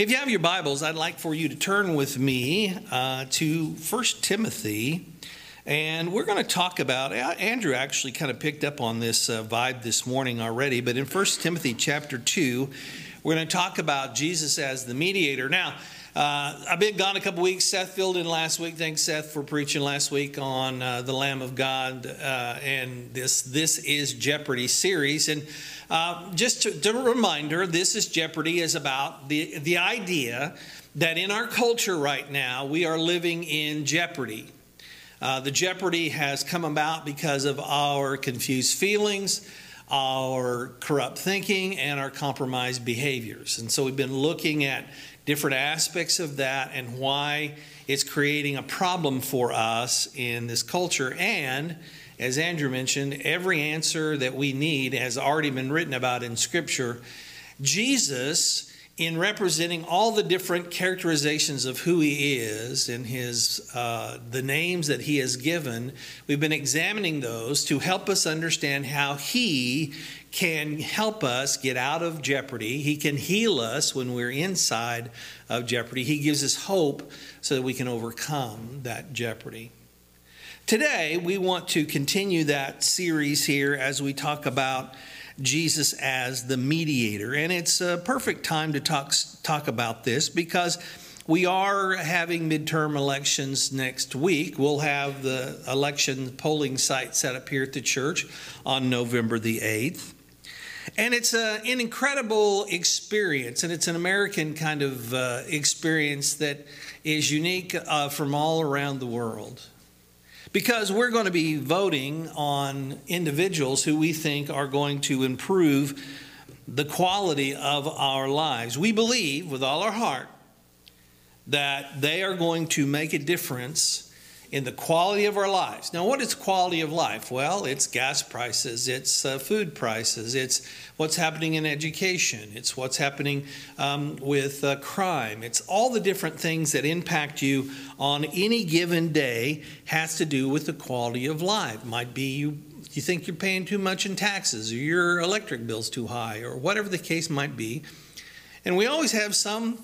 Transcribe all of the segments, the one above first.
If you have your Bibles, I'd like for you to turn with me uh, to 1 Timothy. And we're going to talk about, Andrew actually kind of picked up on this uh, vibe this morning already, but in 1 Timothy chapter 2, we're going to talk about Jesus as the mediator. Now, uh, I've been gone a couple weeks. Seth filled in last week. Thanks, Seth, for preaching last week on uh, the Lamb of God uh, and this This is Jeopardy series. And uh, just to, to, a reminder, This is Jeopardy is about the, the idea that in our culture right now, we are living in jeopardy. Uh, the jeopardy has come about because of our confused feelings, our corrupt thinking, and our compromised behaviors. And so we've been looking at different aspects of that and why it's creating a problem for us in this culture. And as Andrew mentioned, every answer that we need has already been written about in Scripture. Jesus in representing all the different characterizations of who he is and his uh, the names that he has given we've been examining those to help us understand how he can help us get out of jeopardy he can heal us when we're inside of jeopardy he gives us hope so that we can overcome that jeopardy today we want to continue that series here as we talk about Jesus as the mediator. And it's a perfect time to talk, talk about this because we are having midterm elections next week. We'll have the election polling site set up here at the church on November the 8th. And it's a, an incredible experience, and it's an American kind of uh, experience that is unique uh, from all around the world because we're going to be voting on individuals who we think are going to improve the quality of our lives. We believe with all our heart that they are going to make a difference in the quality of our lives. Now, what is quality of life? Well, it's gas prices, it's uh, food prices, it's what's happening in education, it's what's happening um, with uh, crime. It's all the different things that impact you on any given day has to do with the quality of life. Might be you you think you're paying too much in taxes or your electric bill's too high or whatever the case might be. And we always have some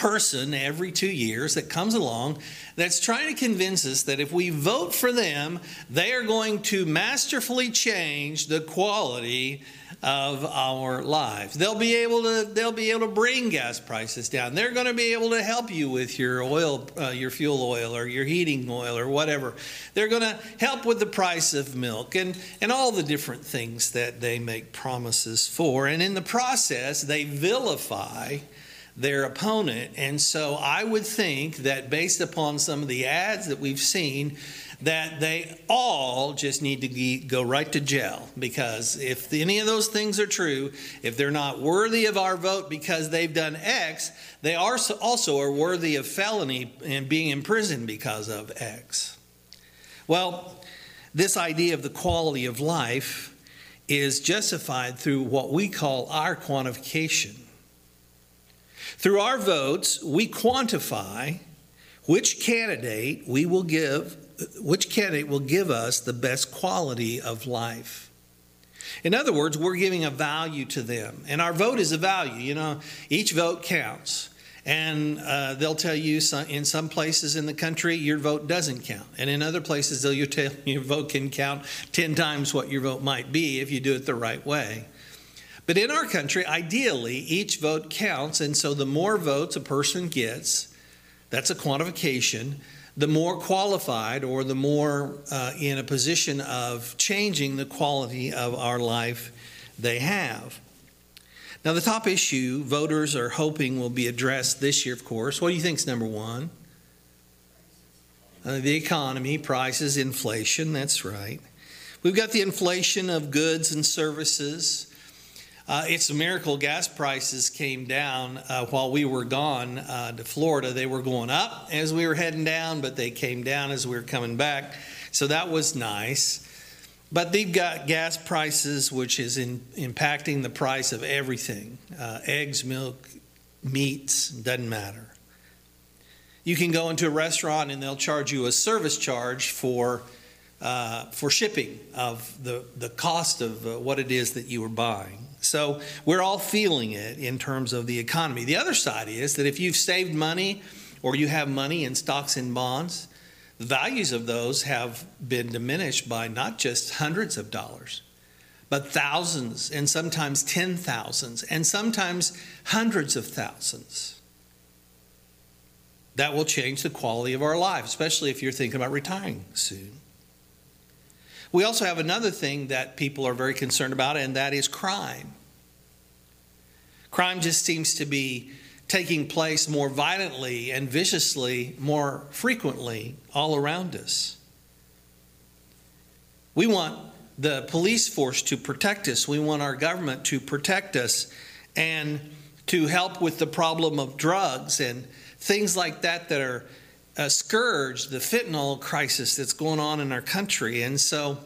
person every two years that comes along that's trying to convince us that if we vote for them, they are going to masterfully change the quality of our lives. They'll be able to they'll be able to bring gas prices down. They're going to be able to help you with your oil uh, your fuel oil or your heating oil or whatever. They're going to help with the price of milk and and all the different things that they make promises for. And in the process, they vilify their opponent. And so I would think that based upon some of the ads that we've seen, that they all just need to go right to jail because if any of those things are true, if they're not worthy of our vote because they've done X, they are also are worthy of felony and being imprisoned because of X. Well, this idea of the quality of life is justified through what we call our quantification. Through our votes, we quantify which candidate we will give which candidate will give us the best quality of life. In other words, we're giving a value to them. And our vote is a value. You know, each vote counts. And uh, they'll tell you some, in some places in the country your vote doesn't count. And in other places, they'll tell you your vote can count 10 times what your vote might be if you do it the right way. But in our country, ideally, each vote counts. And so the more votes a person gets, that's a quantification, the more qualified or the more uh, in a position of changing the quality of our life they have. Now, the top issue voters are hoping will be addressed this year, of course. What do you think is number one? Uh, the economy, prices, inflation. That's right. We've got the inflation of goods and services. Uh, it's a miracle gas prices came down uh, while we were gone uh, to Florida. They were going up as we were heading down, but they came down as we were coming back. So that was nice. But they've got gas prices, which is in, impacting the price of everything uh, eggs, milk, meats, doesn't matter. You can go into a restaurant and they'll charge you a service charge for, uh, for shipping of the, the cost of uh, what it is that you were buying. So we're all feeling it in terms of the economy. The other side is that if you've saved money or you have money in stocks and bonds, the values of those have been diminished by not just hundreds of dollars, but thousands and sometimes ten thousands and sometimes hundreds of thousands. That will change the quality of our life, especially if you're thinking about retiring soon. We also have another thing that people are very concerned about, and that is crime. Crime just seems to be taking place more violently and viciously more frequently all around us. We want the police force to protect us, we want our government to protect us and to help with the problem of drugs and things like that that are a scourge, the fentanyl crisis that's going on in our country. And so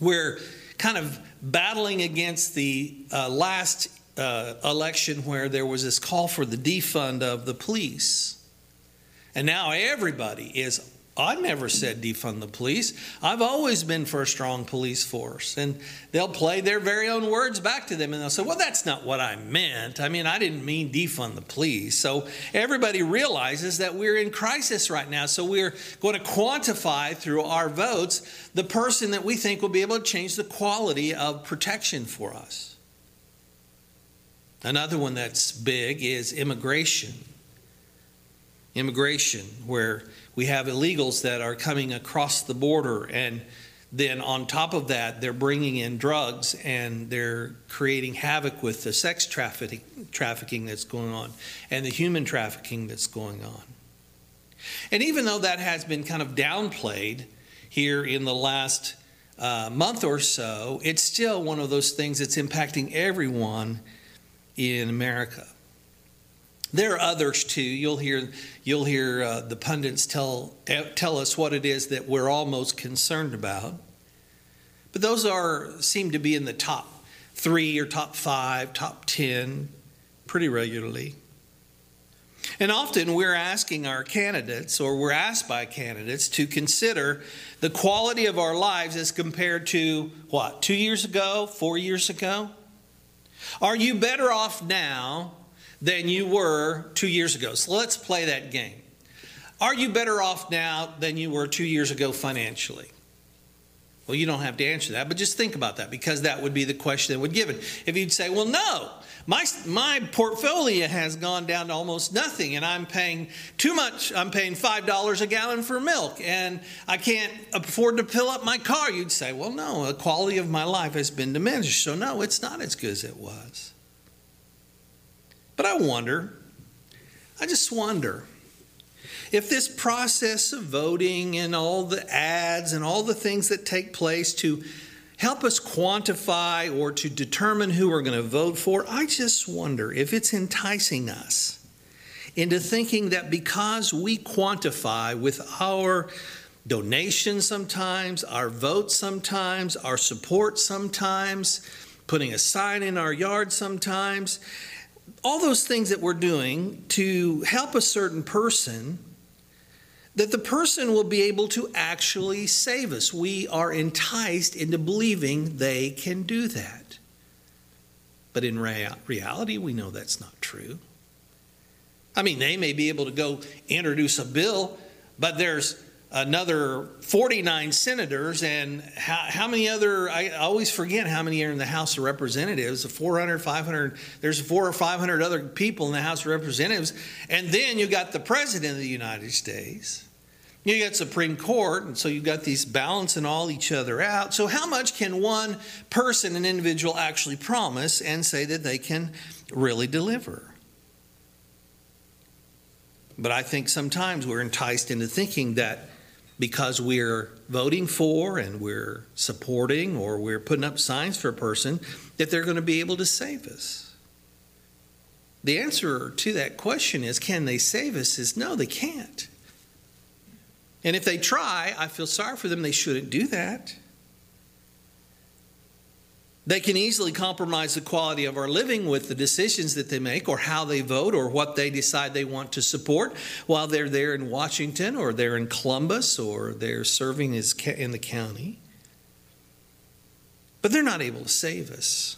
we're kind of battling against the uh, last uh, election where there was this call for the defund of the police. And now everybody is I never said defund the police. I've always been for a strong police force. And they'll play their very own words back to them and they'll say, well, that's not what I meant. I mean, I didn't mean defund the police. So everybody realizes that we're in crisis right now. So we're going to quantify through our votes the person that we think will be able to change the quality of protection for us. Another one that's big is immigration. Immigration, where we have illegals that are coming across the border and then on top of that they're bringing in drugs and they're creating havoc with the sex trafficking, trafficking that's going on and the human trafficking that's going on. And even though that has been kind of downplayed here in the last uh, month or so it's still one of those things that's impacting everyone in america there are others too. You'll hear you'll hear uh, the pundits tell tell us what it is that we're all most concerned about. But those are seem to be in the top three or top five, top ten, pretty regularly. And often we're asking our candidates, or we're asked by candidates, to consider the quality of our lives as compared to what, two years ago, four years ago? Are you better off now than you were two years ago. So let's play that game. Are you better off now than you were two years ago financially? Well, you don't have to answer that, but just think about that because that would be the question that would give it. If you'd say, well, no, my, my portfolio has gone down to almost nothing and I'm paying too much. I'm paying $5 a gallon for milk and I can't afford to fill up my car. You'd say, well, no, the quality of my life has been diminished. So, no, it's not as good as it was. But I wonder, I just wonder, if this process of voting and all the ads and all the things that take place to help us quantify or to determine who we're going to vote for, I just wonder if it's enticing us into thinking that because we quantify with our donations sometimes, our votes sometimes, our support sometimes, putting a sign in our yard sometimes, all those things that we're doing to help a certain person, that the person will be able to actually save us. We are enticed into believing they can do that. But in rea- reality, we know that's not true. I mean, they may be able to go introduce a bill, but there's another 49 senators and how, how, many other i always forget how many are in the house of representatives 400 500 there's four or 500 other people in the house of representatives and then you got the president of the united states you got supreme court and so you got these balancing all each other out. So how much can one person an individual actually promise and say that they can really deliver? But i think sometimes we're enticed into thinking that because we're voting for and we're supporting or we're putting up signs for a person that they're going to be able to save us. The answer to that question is can they save us? Is no, they can't. And if they try, I feel sorry for them. They shouldn't do that. They can easily compromise the quality of our living with the decisions that they make or how they vote or what they decide they want to support while they're there in Washington or they're in Columbus or they're serving in the county. But they're not able to save us.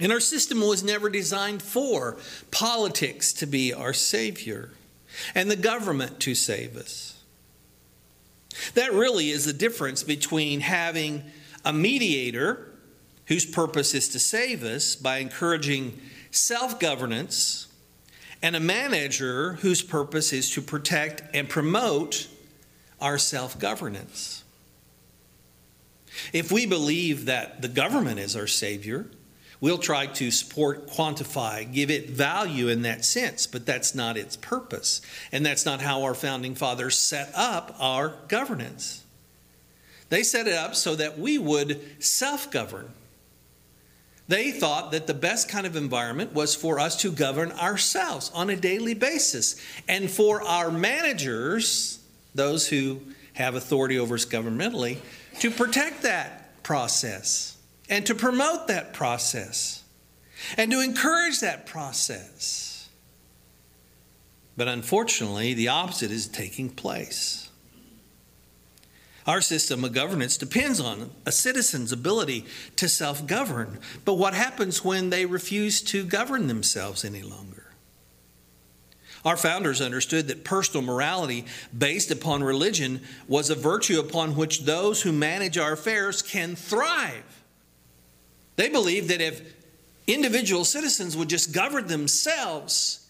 And our system was never designed for politics to be our savior and the government to save us. That really is the difference between having a mediator whose purpose is to save us by encouraging self governance and a manager whose purpose is to protect and promote our self governance. If we believe that the government is our savior, we'll try to support, quantify, give it value in that sense, but that's not its purpose. And that's not how our founding fathers set up our governance. They set it up so that we would self govern. They thought that the best kind of environment was for us to govern ourselves on a daily basis. And for our managers, those who have authority over us governmentally, to protect that process and to promote that process and to encourage that process. But unfortunately, the opposite is taking place. Our system of governance depends on a citizen's ability to self govern. But what happens when they refuse to govern themselves any longer? Our founders understood that personal morality based upon religion was a virtue upon which those who manage our affairs can thrive. They believed that if individual citizens would just govern themselves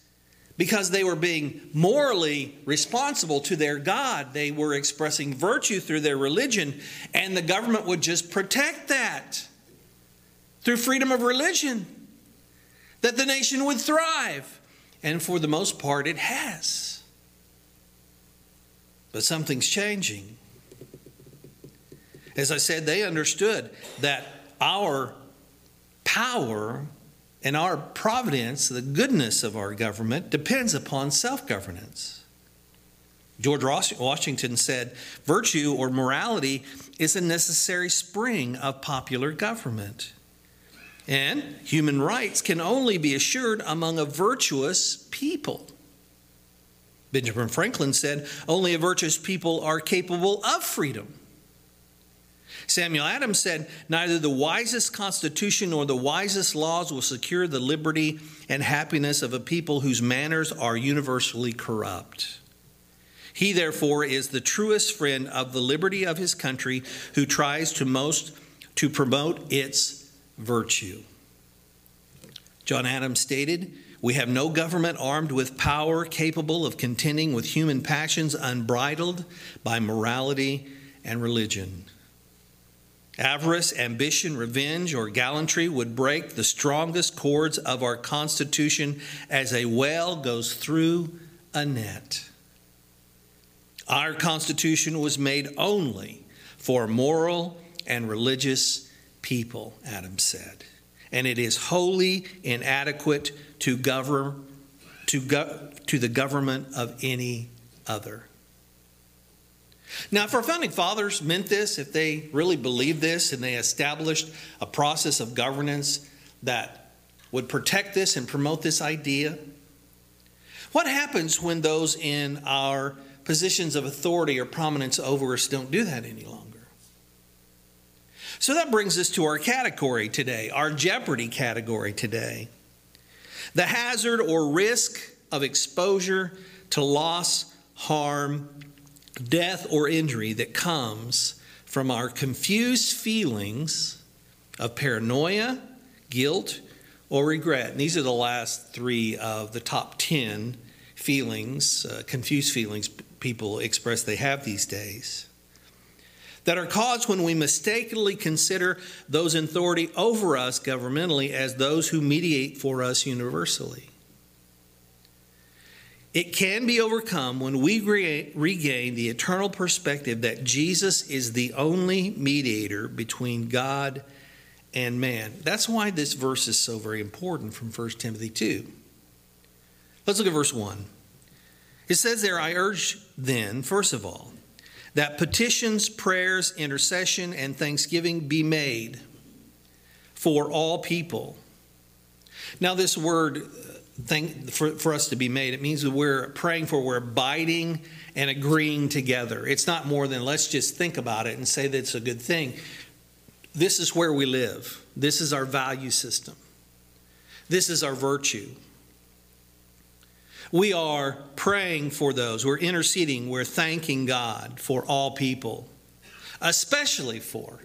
because they were being morally responsible to their God, they were expressing virtue through their religion, and the government would just protect that through freedom of religion, that the nation would thrive. And for the most part, it has. But something's changing. As I said, they understood that our power and our providence, the goodness of our government, depends upon self governance. George Washington said, Virtue or morality is a necessary spring of popular government. And human rights can only be assured among a virtuous people. Benjamin Franklin said, Only a virtuous people are capable of freedom. Samuel Adams said, Neither the wisest constitution nor the wisest laws will secure the liberty and happiness of a people whose manners are universally corrupt. He, therefore, is the truest friend of the liberty of his country who tries to most to promote its virtue. John Adams stated, We have no government armed with power capable of contending with human passions unbridled by morality and religion. Avarice, ambition, revenge, or gallantry would break the strongest cords of our Constitution as a whale goes through a net. Our Constitution was made only for moral and religious people, Adams said, and it is wholly inadequate to govern to, go, to the government of any other. Now, if our founding fathers meant this, if they really believed this and they established a process of governance that would protect this and promote this idea, what happens when those in our positions of authority or prominence over us don't do that any longer? So that brings us to our category today, our jeopardy category today. The hazard or risk of exposure to loss, harm, death or injury that comes from our confused feelings of paranoia, guilt, or regret. And these are the last three of the top 10 feelings, uh, confused feelings people express they have these days. That are caused when we mistakenly consider those in authority over us governmentally as those who mediate for us universally. It can be overcome when we regain the eternal perspective that Jesus is the only mediator between God and man. That's why this verse is so very important from 1 Timothy 2. Let's look at verse 1. It says there, I urge then, first of all, that petitions, prayers, intercession, and thanksgiving be made for all people. Now, this word uh, thing for, for us to be made. It means that we're praying for, we're abiding and agreeing together. It's not more than let's just think about it and say that it's a good thing. This is where we live, this is our value system. This is our virtue. We are praying for those, we're interceding, we're thanking God for all people, especially for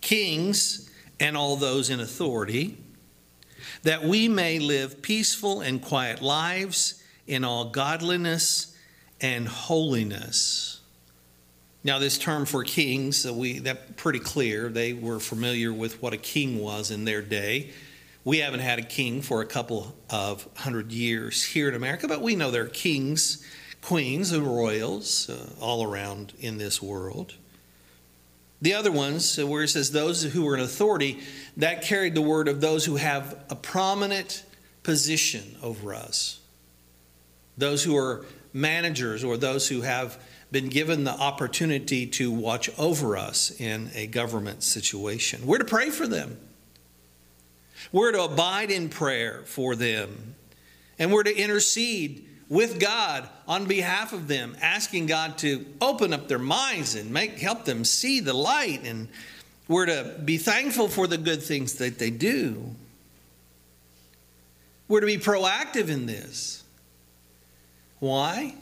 kings and all those in authority, that we may live peaceful and quiet lives in all godliness and holiness. Now, this term for kings, uh, we that pretty clear. They were familiar with what a king was in their day. We haven't had a king for a couple of hundred years here in America, but we know there are kings, queens, and royals uh, all around in this world. The other ones, uh, where it says those who are in authority, that carried the word of those who have a prominent position over us. Those who are managers or those who have been given the opportunity to watch over us in a government situation. We're to pray for them. We're to abide in prayer for them. And we're to intercede with God on behalf of them, asking God to open up their minds and make help them see the light. And we're to be thankful for the good things that they do. We're to be proactive in this. Why?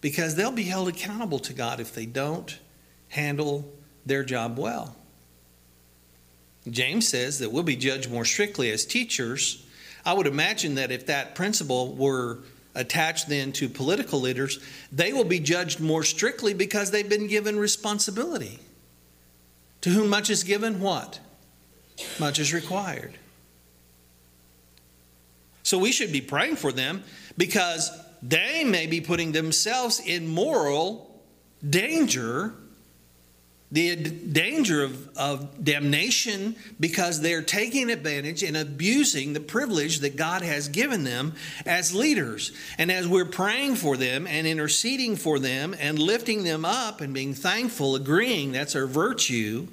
Because they'll be held accountable to God if they don't handle their job well. James says that we'll be judged more strictly as teachers. I would imagine that if that principle were attached then to political leaders, they will be judged more strictly because they've been given responsibility. To whom much is given, what? Much is required. So we should be praying for them because they may be putting themselves in moral danger the danger of, of damnation because they're taking advantage and abusing the privilege that God has given them as leaders. And as we're praying for them and interceding for them and lifting them up and being thankful, agreeing that's our virtue,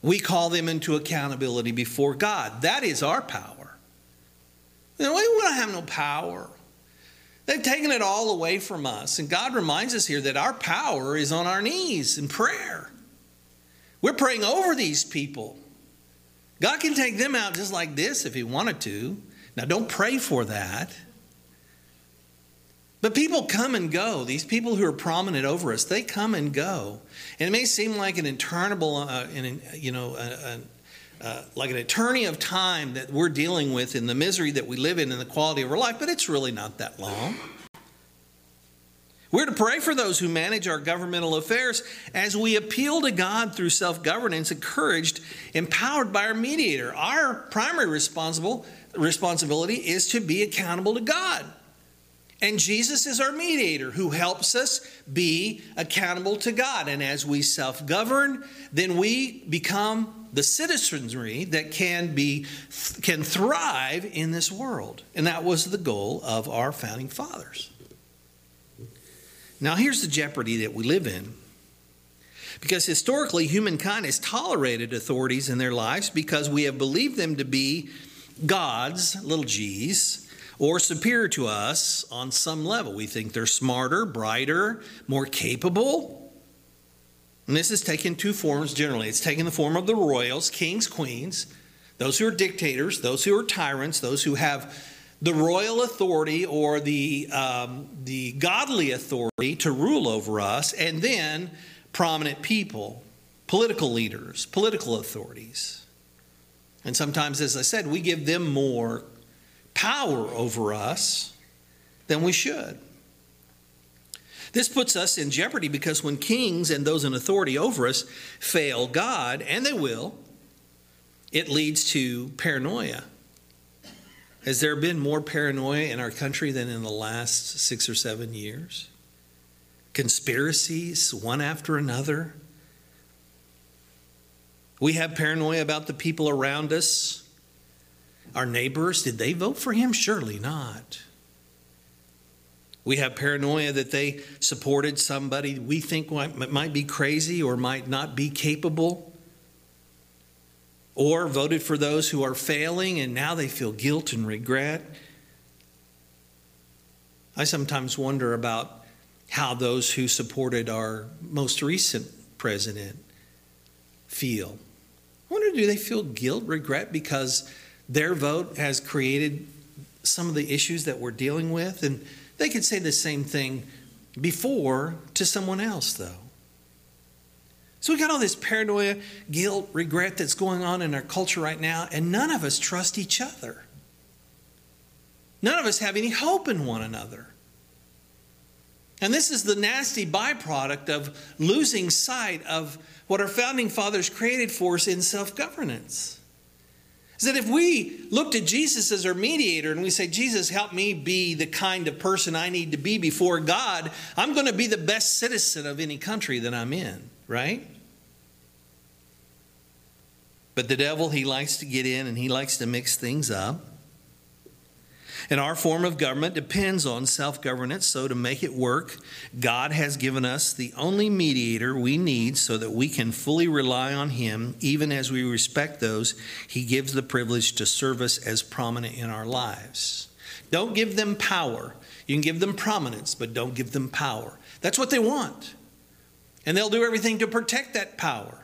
we call them into accountability before God. That is our power. we don't have no power. They've taken it all away from us. And God reminds us here that our power is on our knees in prayer. We're praying over these people. God can take them out just like this if He wanted to. Now, don't pray for that. But people come and go. These people who are prominent over us, they come and go. And it may seem like an interminable, uh, an, you know, a, a, uh, like an attorney of time that we're dealing with in the misery that we live in and the quality of our life, but it's really not that long. We're to pray for those who manage our governmental affairs as we appeal to God through self governance, encouraged, empowered by our mediator. Our primary responsible, responsibility is to be accountable to God. And Jesus is our mediator who helps us be accountable to God. And as we self govern, then we become the citizenry that can be can thrive in this world. And that was the goal of our founding fathers. Now here's the jeopardy that we live in. Because historically humankind has tolerated authorities in their lives because we have believed them to be gods, little g's, or superior to us on some level. We think they're smarter, brighter, more capable, and this is taken two forms generally. It's taken the form of the royals, kings, queens, those who are dictators, those who are tyrants, those who have the royal authority or the, um, the godly authority to rule over us, and then prominent people, political leaders, political authorities. And sometimes, as I said, we give them more power over us than we should. This puts us in jeopardy because when kings and those in authority over us fail God, and they will, it leads to paranoia. Has there been more paranoia in our country than in the last six or seven years? Conspiracies, one after another. We have paranoia about the people around us. Our neighbors, did they vote for him? Surely not. We have paranoia that they supported somebody we think might be crazy or might not be capable, or voted for those who are failing and now they feel guilt and regret. I sometimes wonder about how those who supported our most recent president feel. I wonder do they feel guilt, regret because their vote has created some of the issues that we're dealing with? And they could say the same thing before to someone else, though. So we got all this paranoia, guilt, regret that's going on in our culture right now, and none of us trust each other. None of us have any hope in one another. And this is the nasty byproduct of losing sight of what our founding fathers created for us in self governance. Is that if we looked at Jesus as our mediator and we say, Jesus, help me be the kind of person I need to be before God, I'm going to be the best citizen of any country that I'm in right? But the devil, he likes to get in and he likes to mix things up. And our form of government depends on self governance. So, to make it work, God has given us the only mediator we need so that we can fully rely on Him, even as we respect those He gives the privilege to serve us as prominent in our lives. Don't give them power. You can give them prominence, but don't give them power. That's what they want. And they'll do everything to protect that power.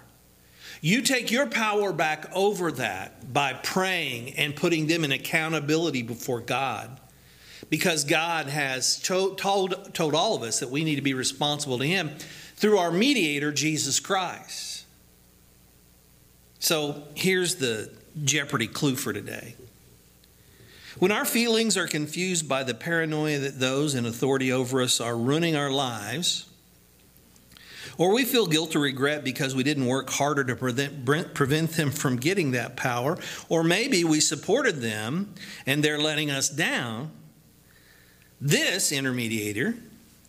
You take your power back over that by praying and putting them in accountability before God. Because God has told, told, told all of us that we need to be responsible to Him through our mediator, Jesus Christ. So here's the Jeopardy clue for today. When our feelings are confused by the paranoia that those in authority over us are ruining our lives, or we feel guilt or regret because we didn't work harder to prevent, prevent them from getting that power, or maybe we supported them and they're letting us down. This intermediator,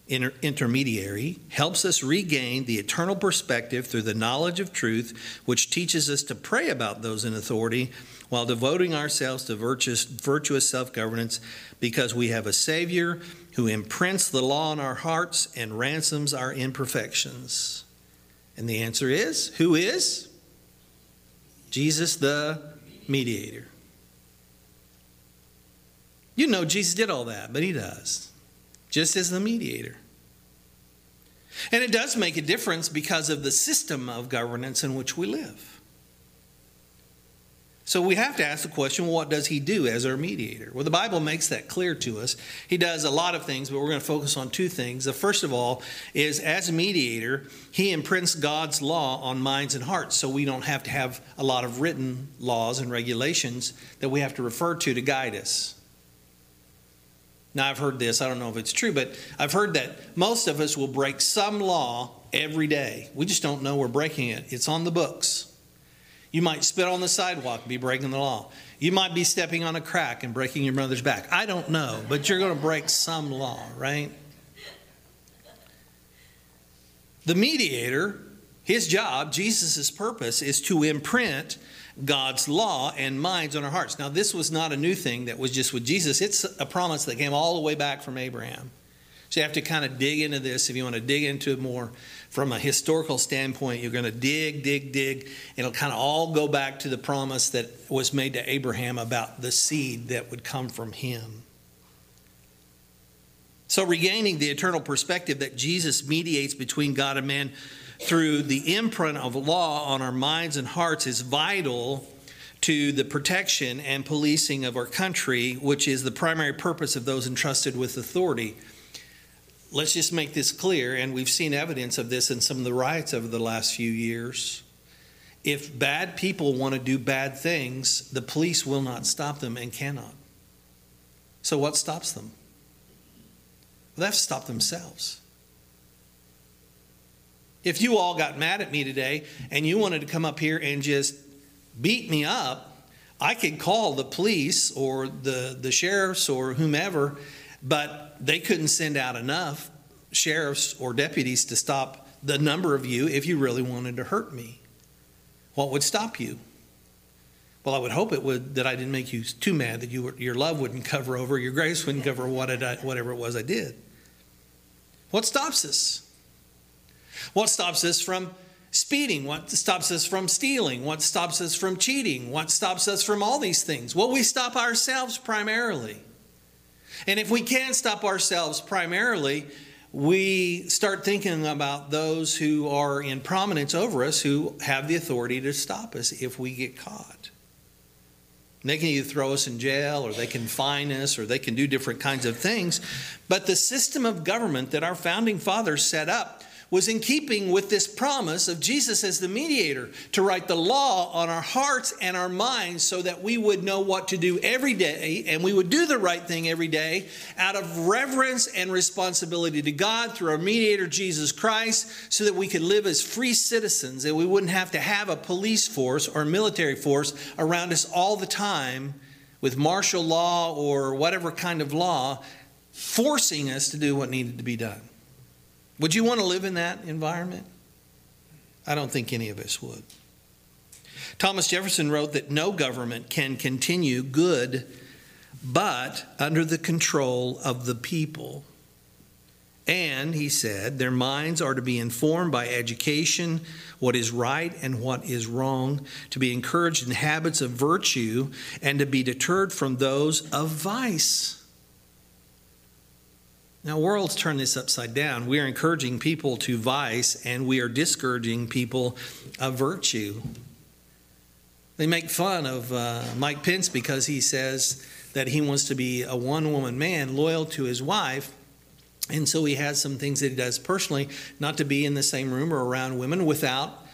inter, intermediary, helps us regain the eternal perspective through the knowledge of truth, which teaches us to pray about those in authority while devoting ourselves to virtuous, virtuous self governance because we have a Savior who imprints the law on our hearts and ransoms our imperfections? And the answer is who is? Jesus the mediator. You know, Jesus did all that, but he does, just as the mediator. And it does make a difference because of the system of governance in which we live. So we have to ask the question well, what does he do as our mediator? Well, the Bible makes that clear to us. He does a lot of things, but we're going to focus on two things. The first of all is as a mediator, he imprints God's law on minds and hearts, so we don't have to have a lot of written laws and regulations that we have to refer to to guide us. Now, I've heard this, I don't know if it's true, but I've heard that most of us will break some law every day. We just don't know we're breaking it, it's on the books. You might spit on the sidewalk and be breaking the law. You might be stepping on a crack and breaking your mother's back. I don't know, but you're going to break some law, right? The mediator, his job, Jesus' purpose, is to imprint God's law and minds on our hearts. Now, this was not a new thing that was just with Jesus, it's a promise that came all the way back from Abraham. So you have to kind of dig into this if you want to dig into it more from a historical standpoint. You're going to dig, dig, dig. It'll kind of all go back to the promise that was made to Abraham about the seed that would come from him. So, regaining the eternal perspective that Jesus mediates between God and man through the imprint of law on our minds and hearts is vital to the protection and policing of our country, which is the primary purpose of those entrusted with authority let's just make this clear, and we've seen evidence of this in some of the riots over the last few years. If bad people want to do bad things, the police will not stop them and cannot. So, what stops them? Well, they have to stop themselves. If you all got mad at me today and you wanted to come up here and just beat me up, I could call the police or the, the sheriffs or whomever but they couldn't send out enough sheriffs or deputies to stop the number of you if you really wanted to hurt me. What would stop you? Well, I would hope it would that I didn't make you too mad that you were, your love wouldn't cover over, your grace wouldn't cover what whatever it was I did. What stops us? What stops us from speeding? What stops us from stealing? What stops us from cheating? What stops us from all these things? Well, we stop ourselves primarily. And if we can't stop ourselves primarily, we start thinking about those who are in prominence over us who have the authority to stop us if we get caught. They can either throw us in jail or they can fine us or they can do different kinds of things. But the system of government that our founding fathers set up was in keeping with this promise of Jesus as the mediator to write the law on our hearts and our minds so that we would know what to do every day and we would do the right thing every day out of reverence and responsibility to God through our mediator Jesus Christ so that we could live as free citizens and we wouldn't have to have a police force or military force around us all the time with martial law or whatever kind of law forcing us to do what needed to be done. Would you want to live in that environment? I don't think any of us would. Thomas Jefferson wrote that no government can continue good but under the control of the people. And, he said, their minds are to be informed by education, what is right and what is wrong, to be encouraged in habits of virtue, and to be deterred from those of vice. Now, world's turned this upside down. We are encouraging people to vice and we are discouraging people of virtue. They make fun of uh, Mike Pence because he says that he wants to be a one woman man loyal to his wife. And so he has some things that he does personally, not to be in the same room or around women without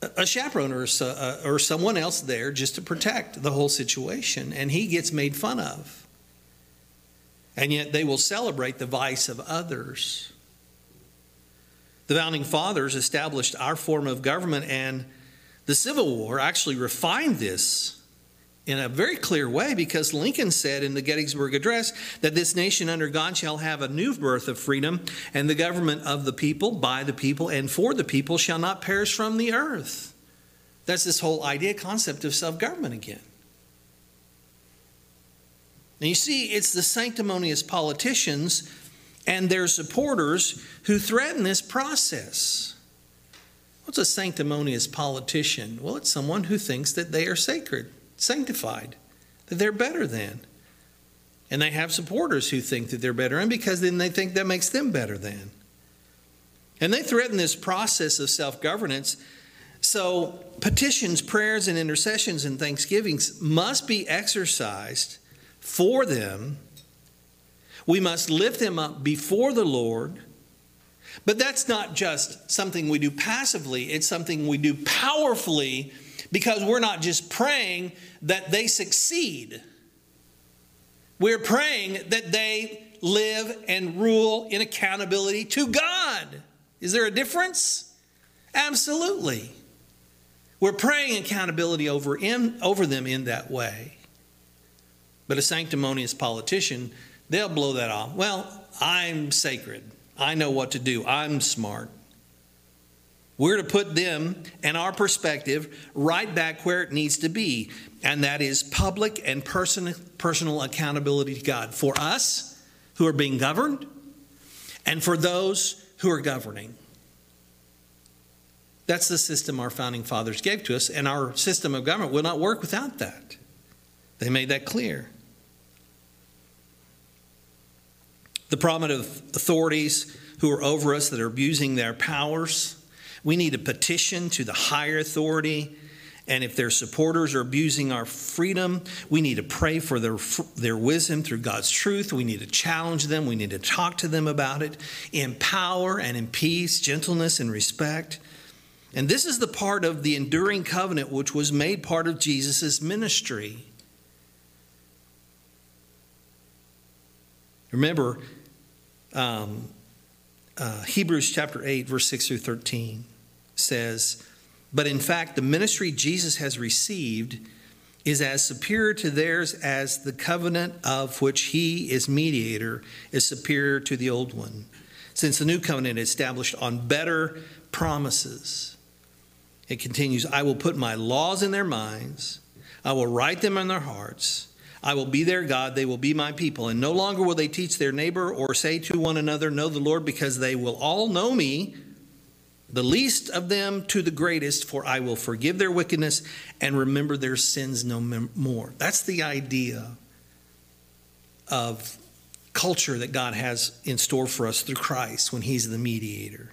a chaperone or, uh, or someone else there just to protect the whole situation. And he gets made fun of and yet they will celebrate the vice of others. The founding fathers established our form of government, and the Civil War actually refined this in a very clear way because Lincoln said in the Gettysburg Address that this nation under God shall have a new birth of freedom, and the government of the people, by the people, and for the people shall not perish from the earth. That's this whole idea, concept of self government again. And you see, it's the sanctimonious politicians and their supporters who threaten this process. What's a sanctimonious politician? Well, it's someone who thinks that they are sacred, sanctified, that they're better than. And they have supporters who think that they're better, and because then they think that makes them better than. And they threaten this process of self governance. So, petitions, prayers, and intercessions and thanksgivings must be exercised for them. We must lift them up before the Lord. But that's not just something we do passively, it's something we do powerfully because we're not just praying that they succeed. We're praying that they live and rule in accountability to God. Is there a difference? Absolutely. We're praying accountability over, in, over them in that way. But a sanctimonious politician, they'll blow that off. Well, I'm sacred. I know what to do. I'm smart. We're to put them and our perspective right back where it needs to be, and that is public and person, personal accountability to God for us who are being governed and for those who are governing. That's the system our founding fathers gave to us, and our system of government will not work without that. They made that clear. the prominent authorities who are over us that are abusing their powers. We need a petition to the higher authority. And if their supporters are abusing our freedom, we need to pray for their, their wisdom through God's truth. We need to challenge them. We need to talk to them about it in power and in peace, gentleness and respect. And this is the part of the enduring covenant which was made part of Jesus' ministry. Remember, um, uh, Hebrews chapter 8, verse 6 through 13 says, But in fact, the ministry Jesus has received is as superior to theirs as the covenant of which he is mediator is superior to the old one, since the new covenant is established on better promises. It continues, I will put my laws in their minds, I will write them in their hearts I will be their God, they will be my people. And no longer will they teach their neighbor or say to one another, Know the Lord, because they will all know me, the least of them to the greatest, for I will forgive their wickedness and remember their sins no more. That's the idea of culture that God has in store for us through Christ when He's the mediator.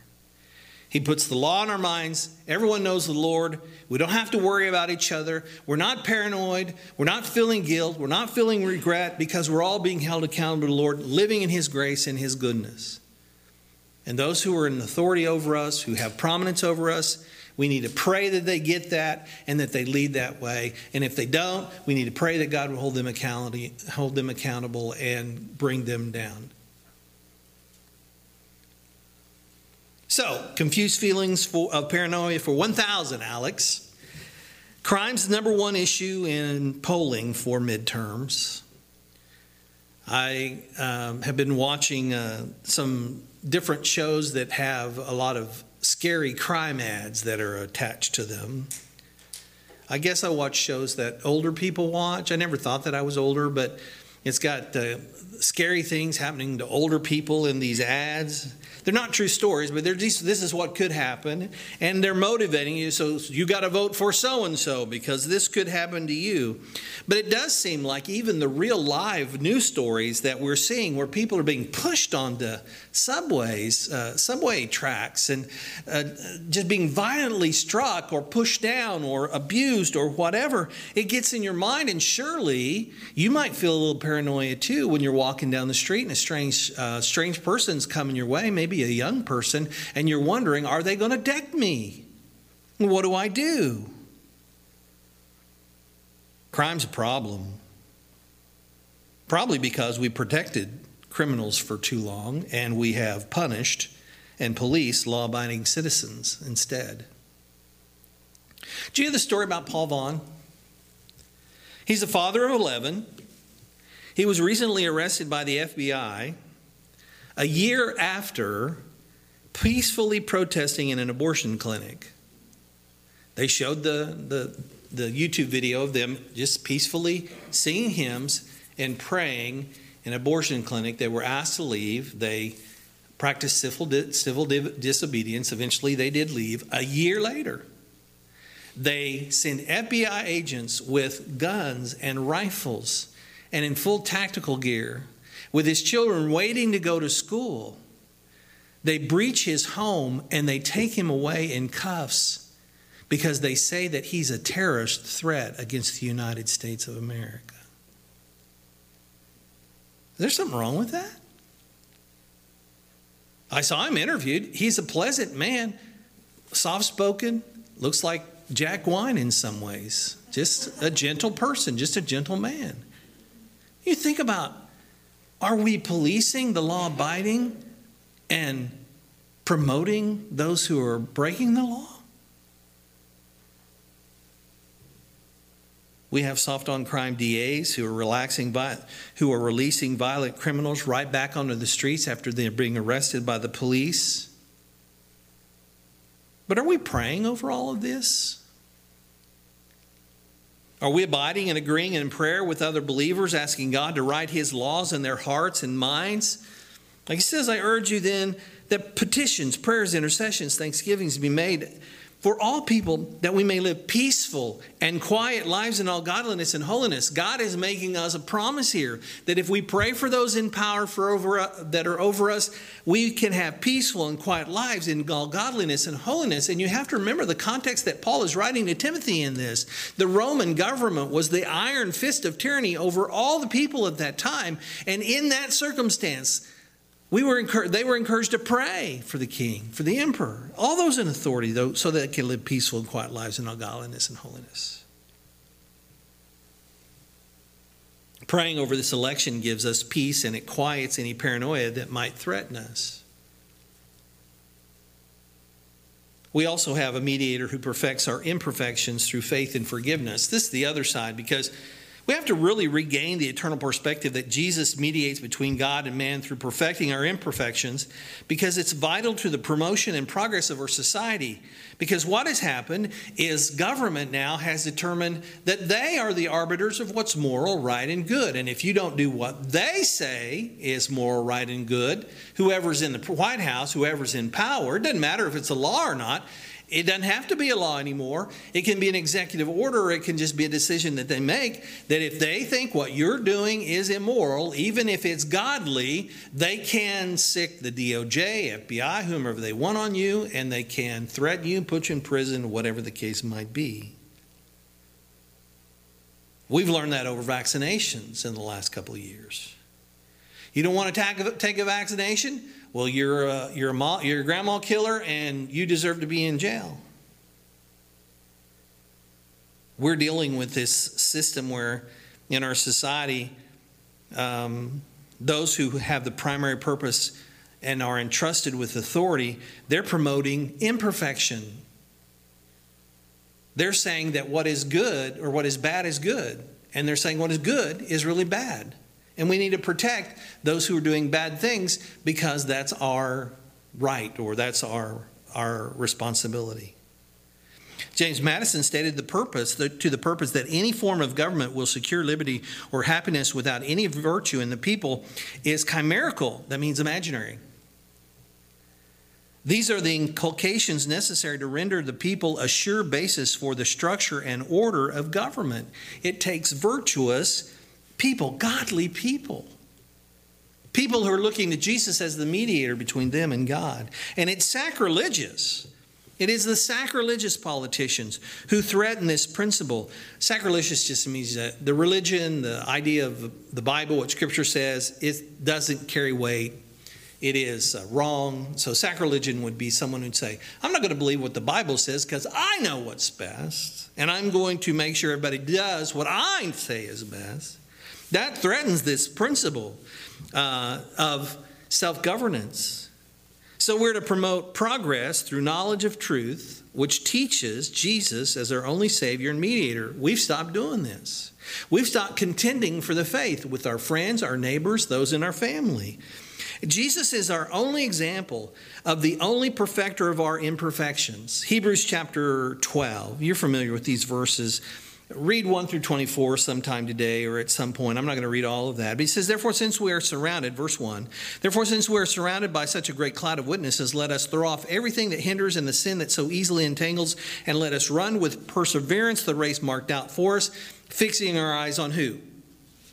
He puts the law in our minds. Everyone knows the Lord. We don't have to worry about each other. We're not paranoid. We're not feeling guilt. We're not feeling regret because we're all being held accountable to the Lord, living in His grace and His goodness. And those who are in authority over us, who have prominence over us, we need to pray that they get that and that they lead that way. And if they don't, we need to pray that God will hold them accountable, and bring them down. So, confused feelings for, of paranoia for 1,000, Alex. Crime's the number one issue in polling for midterms. I um, have been watching uh, some different shows that have a lot of scary crime ads that are attached to them. I guess I watch shows that older people watch. I never thought that I was older, but it's got the scary things happening to older people in these ads. They're not true stories, but these, this is what could happen. And they're motivating you. So you got to vote for so and so because this could happen to you. But it does seem like even the real live news stories that we're seeing where people are being pushed onto subways, uh, subway tracks, and uh, just being violently struck or pushed down or abused or whatever, it gets in your mind. And surely you might feel a little paranoia too when you're walking down the street and a strange, uh, strange person's coming your way. Maybe maybe a young person, and you're wondering, are they going to deck me? What do I do? Crime's a problem. Probably because we protected criminals for too long and we have punished and policed law abiding citizens instead. Do you hear the story about Paul Vaughn? He's the father of 11. He was recently arrested by the FBI a year after peacefully protesting in an abortion clinic. They showed the, the, the YouTube video of them just peacefully singing hymns and praying in an abortion clinic. They were asked to leave. They practiced civil, civil disobedience. Eventually, they did leave. A year later, they send FBI agents with guns and rifles and in full tactical gear with his children waiting to go to school. They breach his home and they take him away in cuffs because they say that he's a terrorist threat against the United States of America. Is there something wrong with that? I saw him interviewed. He's a pleasant man, soft spoken, looks like Jack Wine in some ways. Just a gentle person, just a gentle man. You think about are we policing the law abiding and promoting those who are breaking the law? We have soft on crime DAs who are relaxing, who are releasing violent criminals right back onto the streets after they're being arrested by the police. But are we praying over all of this? Are we abiding and agreeing in prayer with other believers, asking God to write His laws in their hearts and minds? Like He says, I urge you then that petitions, prayers, intercessions, thanksgivings be made for all people that we may live peaceful and quiet lives in all godliness and holiness. God is making us a promise here that if we pray for those in power for over, uh, that are over us, we can have peaceful and quiet lives in all godliness and holiness. And you have to remember the context that Paul is writing to Timothy in this. The Roman government was the iron fist of tyranny over all the people at that time. And in that circumstance, we were encouraged, they were encouraged to pray for the king, for the emperor, all those in authority, though, so that they can live peaceful and quiet lives in all godliness and holiness. Praying over this election gives us peace and it quiets any paranoia that might threaten us. We also have a mediator who perfects our imperfections through faith and forgiveness. This is the other side because we have to really regain the eternal perspective that Jesus mediates between God and man through perfecting our imperfections because it's vital to the promotion and progress of our society. Because what has happened is government now has determined that they are the arbiters of what's moral, right, and good. And if you don't do what they say is moral, right, and good, whoever's in the White House, whoever's in power, it doesn't matter if it's a law or not, It doesn't have to be a law anymore. It can be an executive order, or it can just be a decision that they make that if they think what you're doing is immoral, even if it's godly, they can sick the DOJ, FBI, whomever they want on you, and they can threaten you, put you in prison, whatever the case might be. We've learned that over vaccinations in the last couple of years. You don't want to take a vaccination? Well, you're a, you're, a you're a grandma killer and you deserve to be in jail. We're dealing with this system where in our society, um, those who have the primary purpose and are entrusted with authority, they're promoting imperfection. They're saying that what is good or what is bad is good, and they're saying what is good is really bad. And we need to protect those who are doing bad things because that's our right or that's our, our responsibility. James Madison stated the purpose to the purpose that any form of government will secure liberty or happiness without any virtue in the people is chimerical. That means imaginary. These are the inculcations necessary to render the people a sure basis for the structure and order of government. It takes virtuous people, godly people. People who are looking to Jesus as the mediator between them and God. And it's sacrilegious. It is the sacrilegious politicians who threaten this principle. Sacrilegious just means that the religion, the idea of the Bible, what Scripture says, it doesn't carry weight. It is uh, wrong. So, sacrilegion would be someone who'd say, I'm not going to believe what the Bible says because I know what's best. And I'm going to make sure everybody does what I say is best. That threatens this principle uh, of self governance. So we're to promote progress through knowledge of truth, which teaches Jesus as our only Savior and mediator. We've stopped doing this. We've stopped contending for the faith with our friends, our neighbors, those in our family. Jesus is our only example of the only perfecter of our imperfections. Hebrews chapter 12. You're familiar with these verses. Read 1 through 24 sometime today or at some point. I'm not going to read all of that. But he says, Therefore, since we are surrounded, verse 1, therefore, since we are surrounded by such a great cloud of witnesses, let us throw off everything that hinders and the sin that so easily entangles, and let us run with perseverance the race marked out for us, fixing our eyes on who?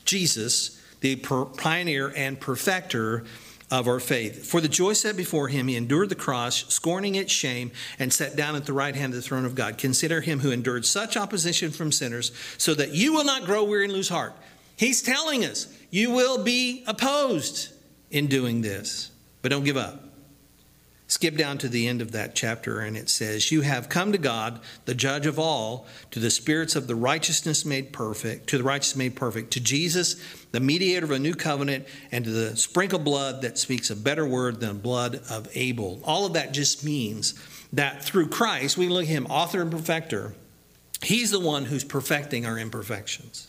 Jesus, the pioneer and perfecter of our faith. For the joy set before him, he endured the cross, scorning its shame, and sat down at the right hand of the throne of God. Consider him who endured such opposition from sinners, so that you will not grow weary and lose heart. He's telling us you will be opposed in doing this, but don't give up. Skip down to the end of that chapter, and it says, You have come to God, the judge of all, to the spirits of the righteousness made perfect, to the righteous made perfect, to Jesus, the mediator of a new covenant, and to the sprinkled blood that speaks a better word than blood of Abel. All of that just means that through Christ, we look at him, author and perfecter. He's the one who's perfecting our imperfections.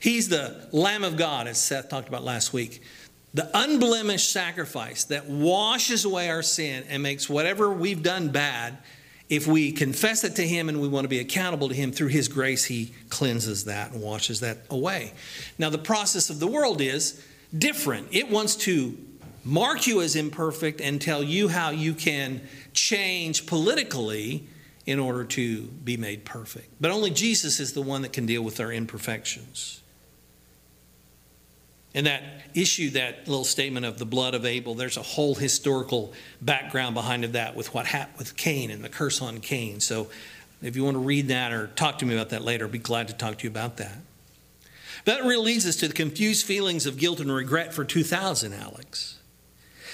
He's the Lamb of God, as Seth talked about last week, the unblemished sacrifice that washes away our sin and makes whatever we've done bad, if we confess it to Him and we want to be accountable to Him through His grace, He cleanses that and washes that away. Now, the process of the world is different. It wants to mark you as imperfect and tell you how you can change politically in order to be made perfect. But only Jesus is the one that can deal with our imperfections. And that issue, that little statement of the blood of Abel, there's a whole historical background behind of that with what happened with Cain and the curse on Cain. So if you want to read that or talk to me about that later, I'd be glad to talk to you about that. That really leads us to the confused feelings of guilt and regret for 2000, Alex.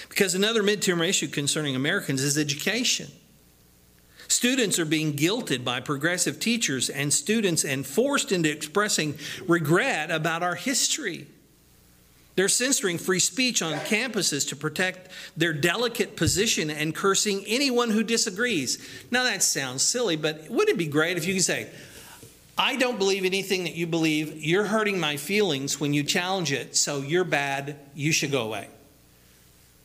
Because another midterm issue concerning Americans is education. Students are being guilted by progressive teachers and students and forced into expressing regret about our history. They're censoring free speech on campuses to protect their delicate position and cursing anyone who disagrees. Now, that sounds silly, but wouldn't it be great if you could say, I don't believe anything that you believe. You're hurting my feelings when you challenge it, so you're bad. You should go away.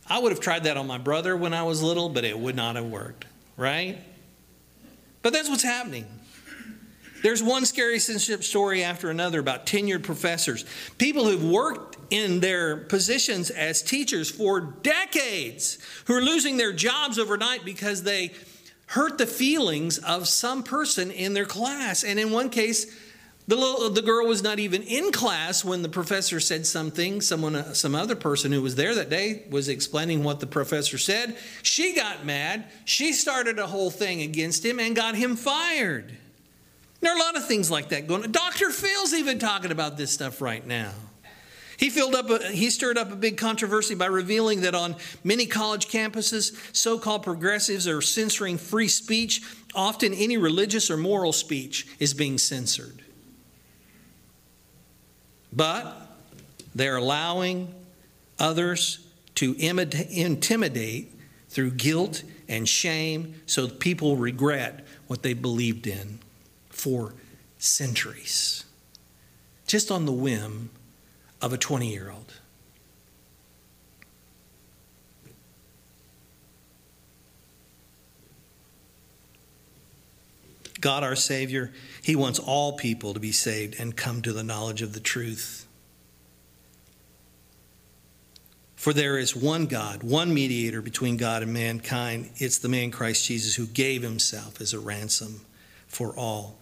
I would have tried that on my brother when I was little, but it would not have worked, right? But that's what's happening. There's one scary censorship story after another about tenured professors, people who've worked in their positions as teachers for decades, who are losing their jobs overnight because they hurt the feelings of some person in their class. And in one case, the, little, the girl was not even in class when the professor said something. Someone, uh, some other person who was there that day was explaining what the professor said. She got mad. She started a whole thing against him and got him fired. There are a lot of things like that going on. Dr. Phil's even talking about this stuff right now. He, filled up a, he stirred up a big controversy by revealing that on many college campuses, so called progressives are censoring free speech. Often, any religious or moral speech is being censored. But they're allowing others to intimidate through guilt and shame so people regret what they believed in for centuries, just on the whim of a 20 year old. God, our Savior, He wants all people to be saved and come to the knowledge of the truth. For there is one God, one mediator between God and mankind. It's the man Christ Jesus who gave himself as a ransom for all.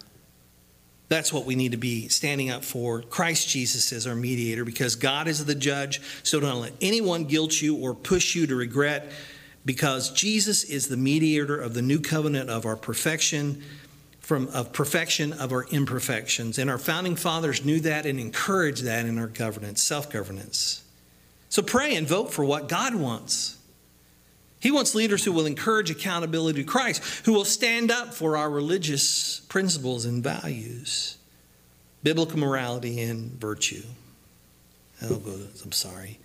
That's what we need to be standing up for. Christ Jesus as our mediator because God is the judge. So don't let anyone guilt you or push you to regret because Jesus is the mediator of the new covenant of our perfection from of perfection of our imperfections. And our founding fathers knew that and encouraged that in our governance, self-governance. So pray and vote for what God wants. He wants leaders who will encourage accountability to Christ, who will stand up for our religious principles and values, biblical morality and virtue. Oh, I'm sorry.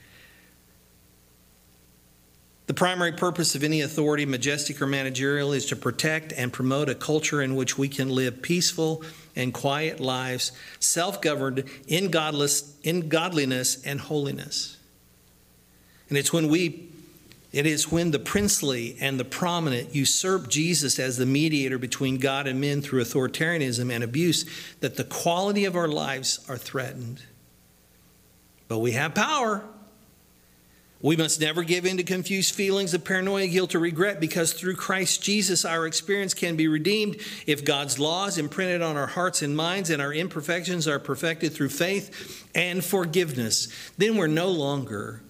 The primary purpose of any authority, majestic or managerial, is to protect and promote a culture in which we can live peaceful and quiet lives, self governed in, in godliness and holiness. And it's when we it is when the princely and the prominent usurp Jesus as the mediator between God and men through authoritarianism and abuse that the quality of our lives are threatened. But we have power. We must never give in to confused feelings of paranoia, guilt, or regret because through Christ Jesus our experience can be redeemed if God's laws imprinted on our hearts and minds and our imperfections are perfected through faith and forgiveness. Then we're no longer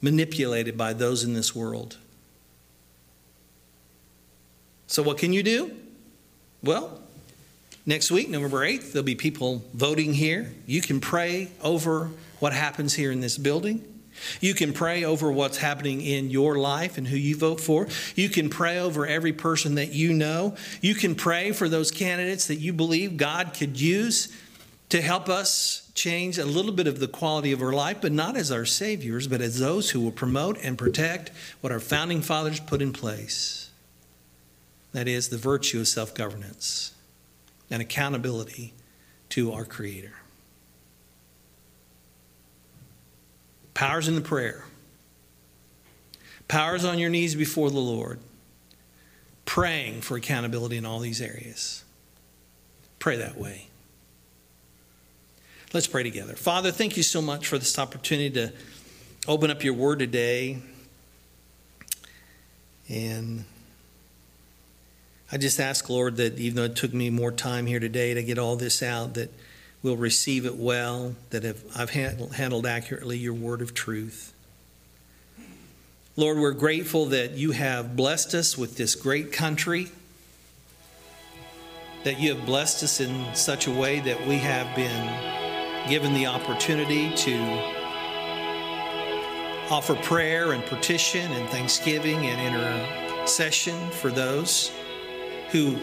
manipulated by those in this world. So, what can you do? Well, next week, November 8th, there'll be people voting here. You can pray over what happens here in this building. You can pray over what's happening in your life and who you vote for. You can pray over every person that you know. You can pray for those candidates that you believe God could use to help us change a little bit of the quality of our life, but not as our saviors, but as those who will promote and protect what our founding fathers put in place. That is, the virtue of self governance and accountability to our Creator. Powers in the prayer. Powers on your knees before the Lord. Praying for accountability in all these areas. Pray that way. Let's pray together. Father, thank you so much for this opportunity to open up your word today. And I just ask, Lord, that even though it took me more time here today to get all this out, that we'll receive it well, that I've handled accurately your word of truth. Lord, we're grateful that you have blessed us with this great country, that you have blessed us in such a way that we have been given the opportunity to offer prayer and petition and thanksgiving and intercession for those who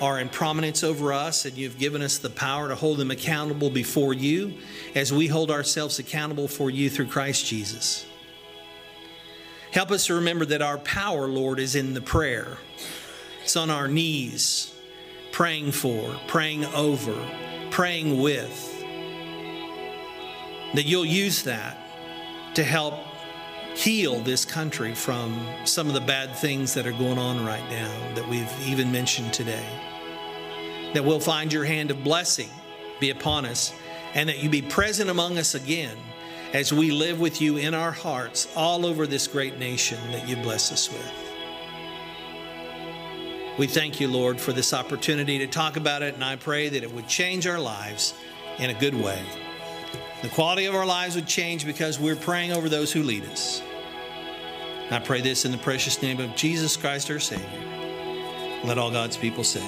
are in prominence over us, and you've given us the power to hold them accountable before you as we hold ourselves accountable for you through Christ Jesus. Help us to remember that our power, Lord, is in the prayer. It's on our knees, praying for, praying over, praying with. That you'll use that to help heal this country from some of the bad things that are going on right now that we've even mentioned today that we'll find your hand of blessing be upon us and that you be present among us again as we live with you in our hearts all over this great nation that you bless us with. We thank you, Lord, for this opportunity to talk about it, and I pray that it would change our lives in a good way. The quality of our lives would change because we're praying over those who lead us. I pray this in the precious name of Jesus Christ, our Savior. Let all God's people say,